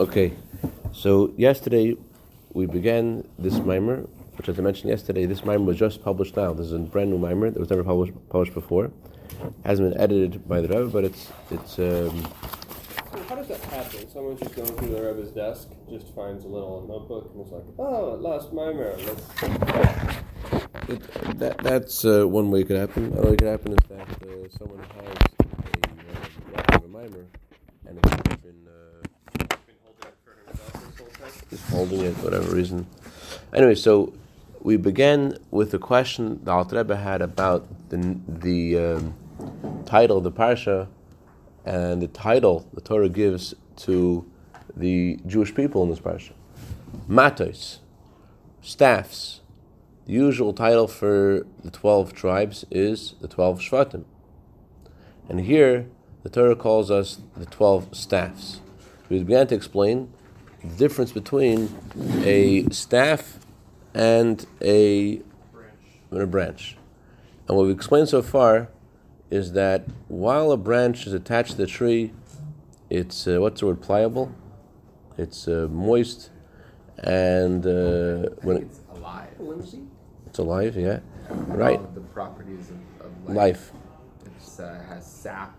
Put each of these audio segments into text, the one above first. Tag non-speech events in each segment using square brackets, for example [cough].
Okay, so yesterday we began this mimer, which as I mentioned yesterday, this mimer was just published now. This is a brand new mimer that was never published published before. Hasn't been edited by the Rebbe, but it's it's. Um, So how does that happen? Someone's just going through the Rebbe's desk, just finds a little notebook, and is like, "Oh, last mimer. Let's." it, that that's uh, one way it could happen. Another way it could happen is that uh, someone has a, uh, a mimer and it's been. Uh, Been holding it for himself this whole time. is holding it, whatever reason. Anyway, so we began with the question the Alter Rebbe had about the the um, title of the parsha and the title the Torah gives to the Jewish people in this parsha. Matos, staffs. The usual title for the twelve tribes is the twelve Shvatim, and here the Torah calls us the twelve staffs. We began to explain the difference between a staff and a, and a branch. And what we've explained so far is that while a branch is attached to the tree, it's uh, what's the word pliable, it's uh, moist, and uh, I when it, it's alive. it's alive, yeah, All right, of the properties of, of life. life. It's uh, has sap.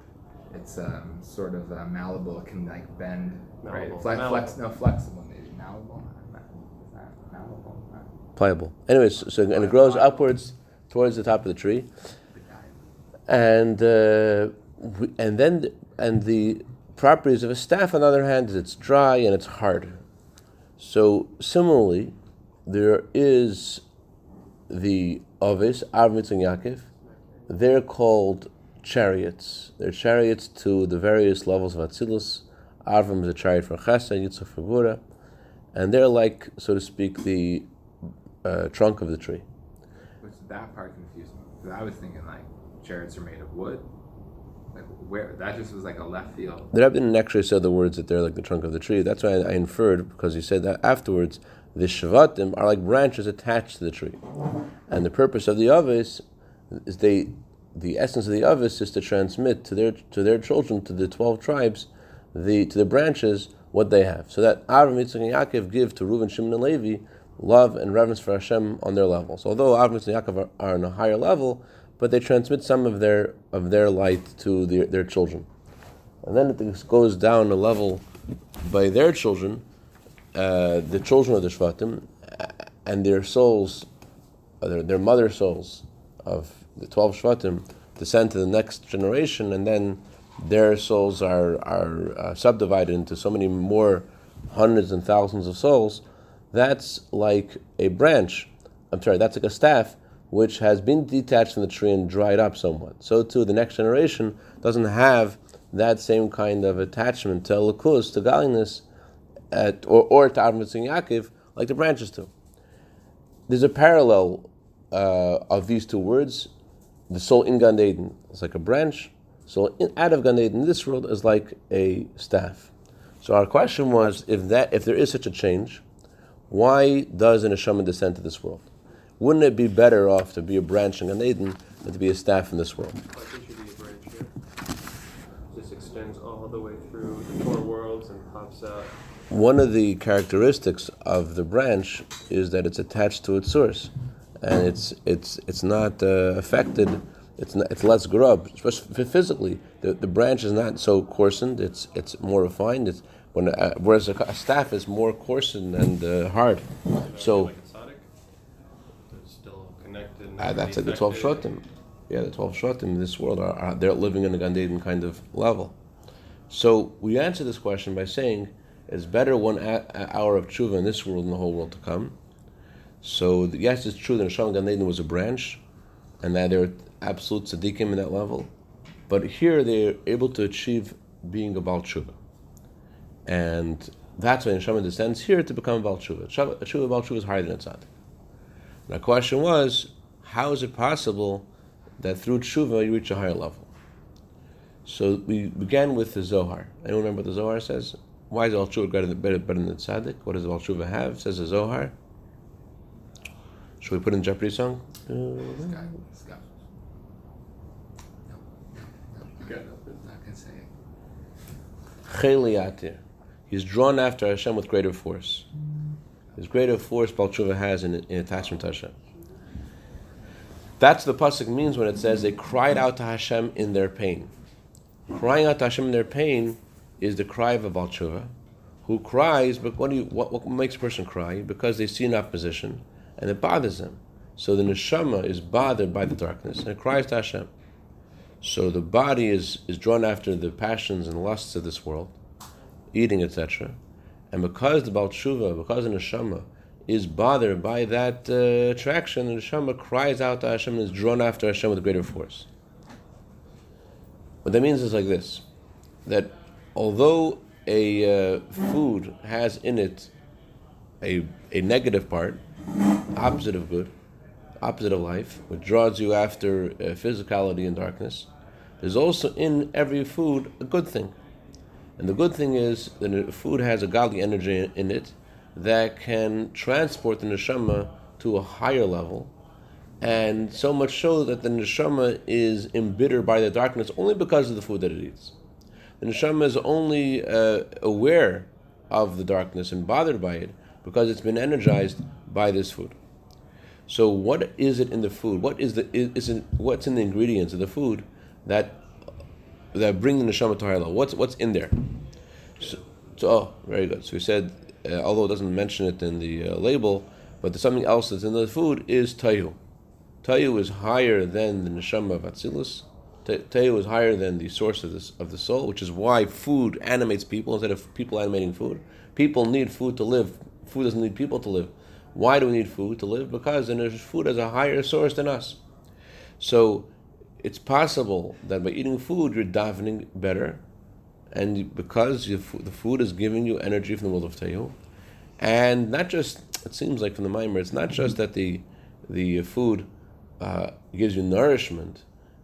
It's um, sort of uh, malleable. It can like bend. Right. Malleable. Flex, Malleable. flex, no, flexible maybe. Malleable. Is that malleable? No. pliable. Anyways, so and it grows upwards towards the top of the tree, and uh, we- and then and the properties of a staff, on the other hand, is it's dry and it's hard. So similarly, there is the Ovis, Avmitz and Yaakov. They're called chariots. They're chariots to the various levels of Atzilus. Avram is a chariot for Chesed, Yitzchak for Gvura, and they're like, so to speak, the uh, trunk of the tree. Which that part confused me. 'Cause I was thinking like chariots are made of wood. Like where that just was like a left field. The Rebbe didn't actually say the words that they're like the trunk of the tree. That's why I, I inferred because he said that afterwards. The shvatim are like branches attached to the tree, and the purpose of the avis is they, the essence of the avis is to transmit to their to their children to the twelve tribes, the to the branches what they have. So that Avram, Yitzchak, and Yaakov give to Reuven, Shimon, and Levi love and reverence for Hashem on their levels. Although Avram, Yitzchak, and Yaakov are, are on a higher level, but they transmit some of their of their light to their, their children. And then it goes down a level by their children, uh, the children of the Shvatim, uh, and their souls, uh, their, their mother souls of the 12 Shvatim, descend to the next generation, and then their souls are, are uh, subdivided into so many more hundreds and thousands of souls. That's like a branch, I'm sorry, that's like a staff which has been detached from the tree and dried up somewhat. So too, the next generation doesn't have that same kind of attachment to Elokus, to godliness, at, or, or to Avram Yaakov, like the branches do. There's a parallel uh, of these two words. The soul in Gan Eden is like a branch. So in, out of Gan Eden, this world is like a staff. So our question was, if that, if there is such a change, why does an neshama descend to this world? Wouldn't it be better off to be a branch in Gan Eden than to be a staff in this world? Why should you be a branch here? This extends all the way through the four worlds and pops out. One of the characteristics of the branch is that it's attached to its source, and it's it's it's not uh, affected. It's not, it's less grub, especially physically. The, the branch is not so coarsened. It's it's more refined. It's when uh, whereas a, a staff is more coarsened and uh, hard. So like a tzaddik, they're still connected. uh, that's like the twelve defected. shvatim. Yeah, the twelve shvatim in this world are, are they're living in a Gan Eden kind of level. So we answer this question by saying it's better one a- hour of tshuva in this world than the whole world to come. So yes, it's true that Neshama Gan Eden was a branch, and that they're absolute tzaddikim in that level, but here they're able to achieve being a Baal tshuva, and that's why Neshama descends here to become a Baal tshuva. Tshuva Baal tshuva is higher than a tzaddik. The question was, how is it possible that through tshuva you reach a higher level? So we began with the Zohar. Anyone remember what the Zohar says? Why is Al Tshuva better, better, better than the Tzaddik? What does Al Tshuva have? Says the Zohar. Should we put in Jeopardy song? It. Cheliatir. He's drawn after Hashem with greater force. His greater force Baal Tshuva has in, in attachment to Hashem. That's the pasuk means when it says they cried out to Hashem in their pain. Crying out to Hashem in their pain is the cry of a Baal Tshuva, who cries. But what, do you, what, what makes a person cry? Because they see an opposition and it bothers them. So the neshama is bothered by the darkness and it cries to Hashem. So the body is, is drawn after the passions and lusts of this world, eating, etc. And because the Baal because the neshama is bothered by that uh, attraction, the neshama cries out to Hashem and is drawn after Hashem with greater force. What that means is like this: that although a uh, food has in it a, a negative part, opposite of good, opposite of life, which draws you after uh, physicality and darkness, there's also in every food a good thing. And the good thing is that food has a godly energy in it that can transport the neshama to a higher level, and so much so that the neshama is embittered by the darkness only because of the food that it eats. The neshama is only uh, aware of the darkness and bothered by it because it's been energized by this food. So, what is it in the food? What is the is it, what's in the ingredients of the food that that bring the neshama to higher level. What's what's in there? So, so oh, very good. So we said, uh, although it doesn't mention it in the uh, label, but there's something else that's in the food is Tohu. Tohu is higher than the neshama of Atzilus. Tohu is higher than the source of this of the soul, which is why food animates people instead of people animating food. People need food to live. Food doesn't need people to live. Why do we need food to live? Because food has a higher source than us. So it's possible that by eating food you're davening better, and because the food is giving you energy from the world of Tohu, and not just it seems like from the Maimer, it's not just that the the food uh, gives you nourishment,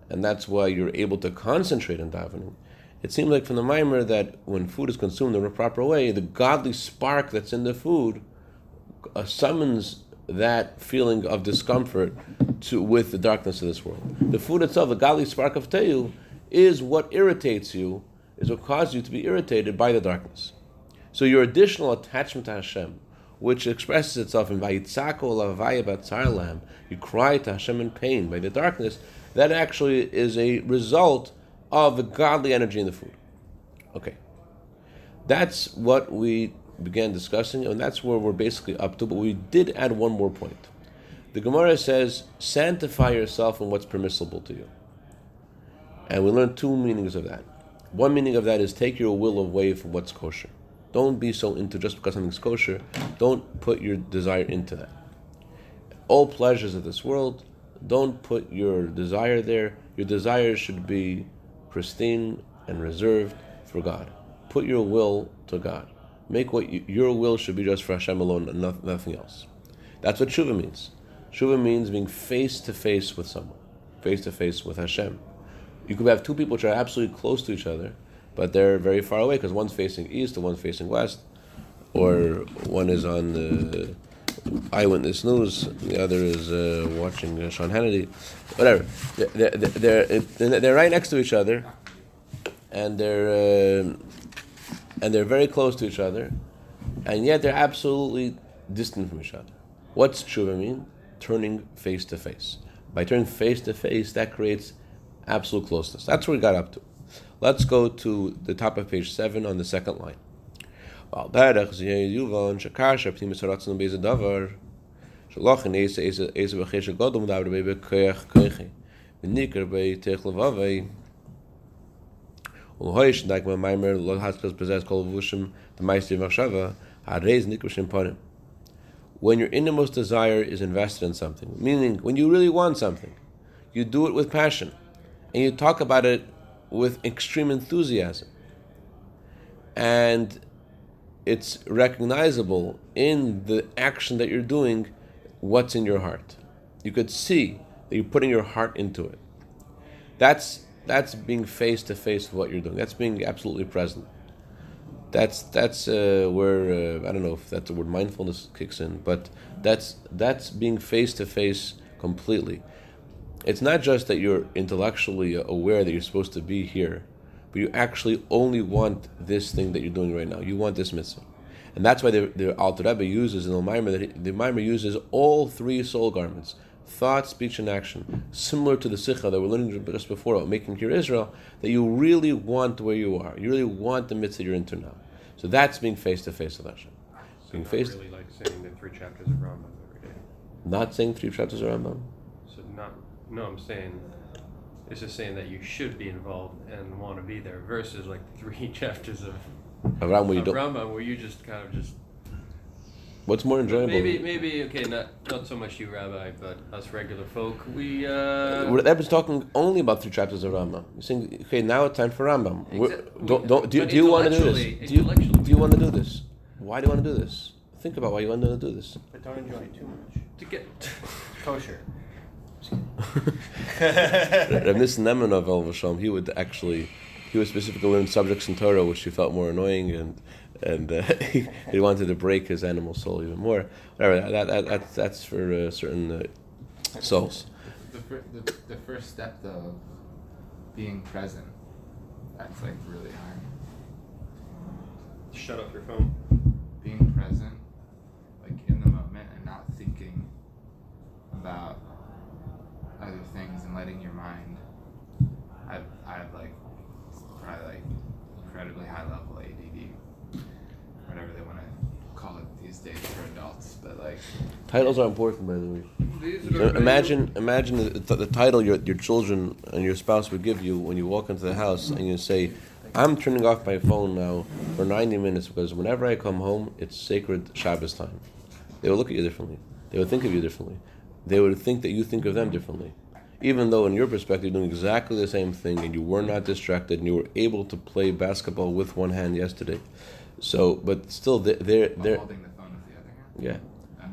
and that's why you're able to concentrate on davening. It seems like from the Maimer that when food is consumed in a proper way, the godly spark that's in the food uh, summons that feeling of discomfort to with the darkness of this world. The food itself, the godly spark of Tohu, is what irritates you, is what causes you to be irritated by the darkness. So your additional attachment to Hashem, which expresses itself in Vayitzako Lavaya Batzarlam, you cry to Hashem in pain by the darkness, that actually is a result of the godly energy in the food. Okay. That's what we began discussing, and that's where we're basically up to. But we did add one more point. The Gemara says, sanctify yourself in what's permissible to you. And we learned two meanings of that. One meaning of that is take your will away from what's kosher. Don't be so into just because something's kosher. Don't put your desire into that. All pleasures of this world, don't put your desire there. Your desire should be pristine and reserved for God. Put your will to God. Make what you, your will should be just for Hashem alone and nothing else. That's what tshuva means. Tshuva means being face to face with someone, face to face with Hashem. You could have two people which are absolutely close to each other, but they're very far away because one's facing east and one's facing west, or one is on the Eyewitness News, the other is uh, watching uh, Sean Hannity, whatever. They're, they're, they're, they're, right next to each other, and they're. Uh, and they're very close to each other, and yet they're absolutely distant from each other. What's tshuva mean? Turning face to face. By turning face to face, that creates absolute closeness. That's where we got up to. Let's go to the top of page seven on the second line. Maimer possess kol vushim the machshava parim. When your innermost desire is invested in something, meaning when you really want something, you do it with passion, and you talk about it with extreme enthusiasm, and it's recognizable in the action that you're doing what's in your heart. You could see that you're putting your heart into it. That's that's being face to face with what you're doing. That's being absolutely present. That's that's uh, where uh, I don't know if that's the word mindfulness kicks in, but that's that's being face to face completely. It's not just that you're intellectually aware that you're supposed to be here, but you actually only want this thing that you're doing right now. You want this mitzvah. And that's why the, the Alter Rebbe uses in the Maimer that he, the Maimer uses all three soul garments thought, speech, and action, similar to the Sikha that we're learning just before about making Kir Israel, that you really want where you are. You really want the mitzvah you're into now. So that's being face to face with Hashem. So being not face really like saying the three chapters of Rambam every day. not saying three chapters of Rambam. So not no, I'm saying it's just saying that you should be involved and want to be there versus like three [laughs] chapters of, where you of don't. Rambam where you just kind of just What's more enjoyable? maybe maybe okay not not so much you rabbi but us regular folk we uh, Well, That was talking only about three chapters of Rambam. You're saying, okay, now it's time for Rambam. We're- Exa- don't, don't, do, you- do you want to do this? Do you, do you want to do this? Why do you want to do this? Think about why you want to do this. But don't enjoy it too much. to get [laughs] Kosher. [laughs] Rav Nissen Nemanov, El he would actually, he would specifically learn subjects in Torah which he felt more annoying and and uh, [laughs] he, he wanted to break his animal soul even more. Whatever, that, that, that, that's for uh, certain uh, souls. The, fir- the, the first step though, of being present, that's like really hard. shut off your phone Being present, like in the moment and not thinking about other things and letting your mind. I've, I've like probably like incredibly high level ADD, whatever they want to call it these days for adults, but like Titles are important, by the way. Uh, imagine, imagine the, the, the title your, your children and your spouse would give you when you walk into the house and you say, "I'm turning off my phone now for 90 minutes because whenever I come home, it's sacred Shabbos time." They would look at you differently. They would think of you differently. They would think that you think of them differently, even though in your perspective you're doing exactly the same thing and you were not distracted and you were able to play basketball with one hand yesterday. So, but still, they're they're, they're yeah.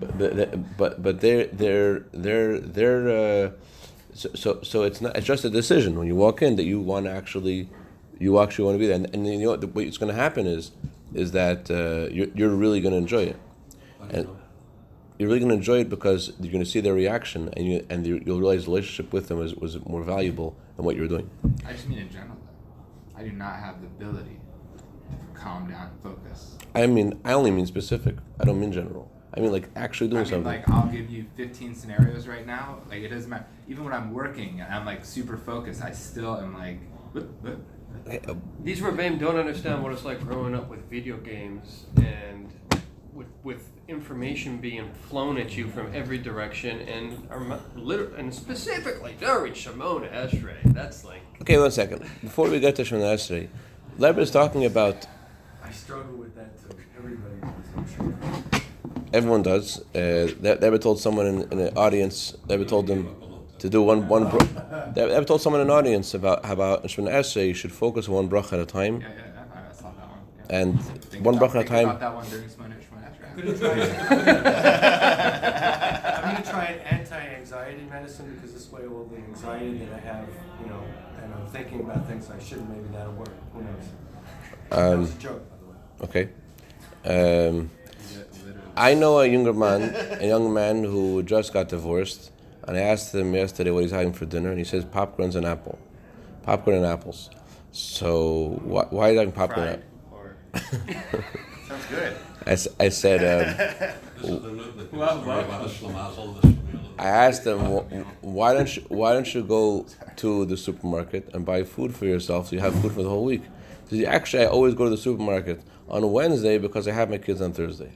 But but but, but they're they're they're they're uh, so, so so it's not it's just a decision when you walk in that you want to actually you actually want to be there. And, and you know what what's going to happen is is that uh, you're, you're really going to enjoy it. And you're really going to enjoy it because you're going to see their reaction and you and you, you'll realize the relationship with them is, was more valuable than what you were doing. I just mean in general though. I do not have the ability to calm down and focus. I mean I only mean specific. I don't mean general I mean like actually doing I doing mean, something like I'll give you 15 scenarios right now. Like it doesn't matter. Even when I'm working and I'm like super focused, I still am like. "What- what?" Hey, uh, These Rebbeim don't understand what it's like growing up with video games and with, with information being flown at you from every direction and are liter- and specifically during Shemona Esrei. That's like okay one second before we get to Shemona Esrei Leber is talking about I struggle with that too. Everybody does, I'm sure. Everyone does. Uh, they, they ever told someone in, in an audience, they ever told them to do one one. Bro- they ever told someone in an audience about how about in Shemona Esrei you should focus on one bracha at a time, Yeah, yeah, yeah, I saw that one. Yeah. and Think one about, bracha at a think about time. that one during Shmona Shmona I'm Esrei. gonna try. [laughs] I'm gonna try an anti-anxiety medicine because this way, all the anxiety that I have, you know, and I'm thinking about things I shouldn't. Maybe that'll work. Who knows? that Um, was a joke, by the way. okay. Um, Yeah, literally. I know a younger man, a young man who just got divorced, and I asked him yesterday what he's having for dinner, and he says popcorn's an apple, popcorn and apples. So why, why are you having popcorn? fried or [laughs] Sounds good. I, s- I said. Um, [laughs] This is the look that Well, worry well. about the Schlamazel, the Shmuel. I asked them, "Wh- why don't you why don't you go to the supermarket and buy food for yourself so you have food for the whole week? He said, actually, I always go to the supermarket on Wednesday because I have my kids on Thursday.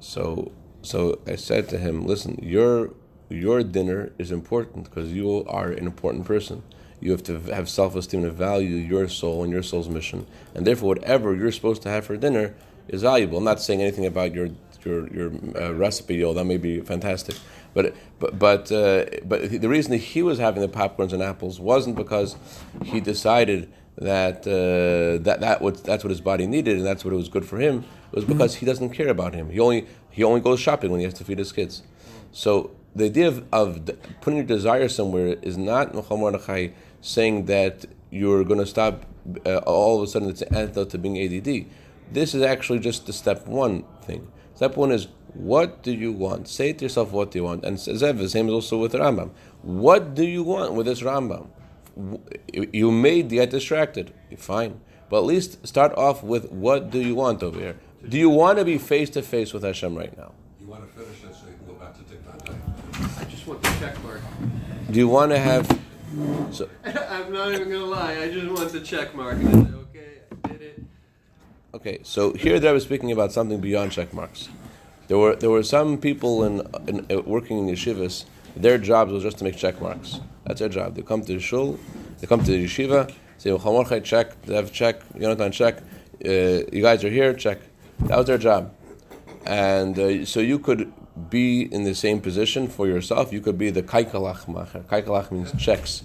So so I said to him, listen, your your dinner is important because you are an important person. You have to have self esteem and value your soul and your soul's mission, and therefore, whatever you're supposed to have for dinner is valuable. I'm not saying anything about your your your uh, recipe. Oh, that may be fantastic, but but but uh, but the reason that he was having the popcorns and apples wasn't because he decided that uh, that that was that's what his body needed and that's what it was good for him. It was because he doesn't care about him. He only he only goes shopping when he has to feed his kids. So the idea of, of d- putting your desire somewhere is not Muhammad saying that you're going to stop uh, all of a sudden it's an antidote to being ADD. This is actually just the step one thing. Step one is what do you want? Say to yourself what do you want. And Zev, the same is also with Rambam. What do you want with this Rambam? W- you may get distracted. Fine, but at least start off with what do you want over here. Do you want to be face to face with Hashem right now? You want to finish it so you can go back to Tikvan I just want the check mark. Do you want to have? So [laughs] I'm not even gonna lie. I just want the check mark. And I say, okay, I did it. Okay, so here they were speaking about something beyond check marks. There were there were some people in, in uh, working in yeshivas. Their jobs was just to make check marks. That's their job. They come to the shul, they come to the yeshiva, say "Chamorchai check, have check, Yonatan check. Uh, you guys are here, check. That was their job, and uh, so you could be in the same position for yourself. You could be the kaikalach macher. Kaikalach means checks.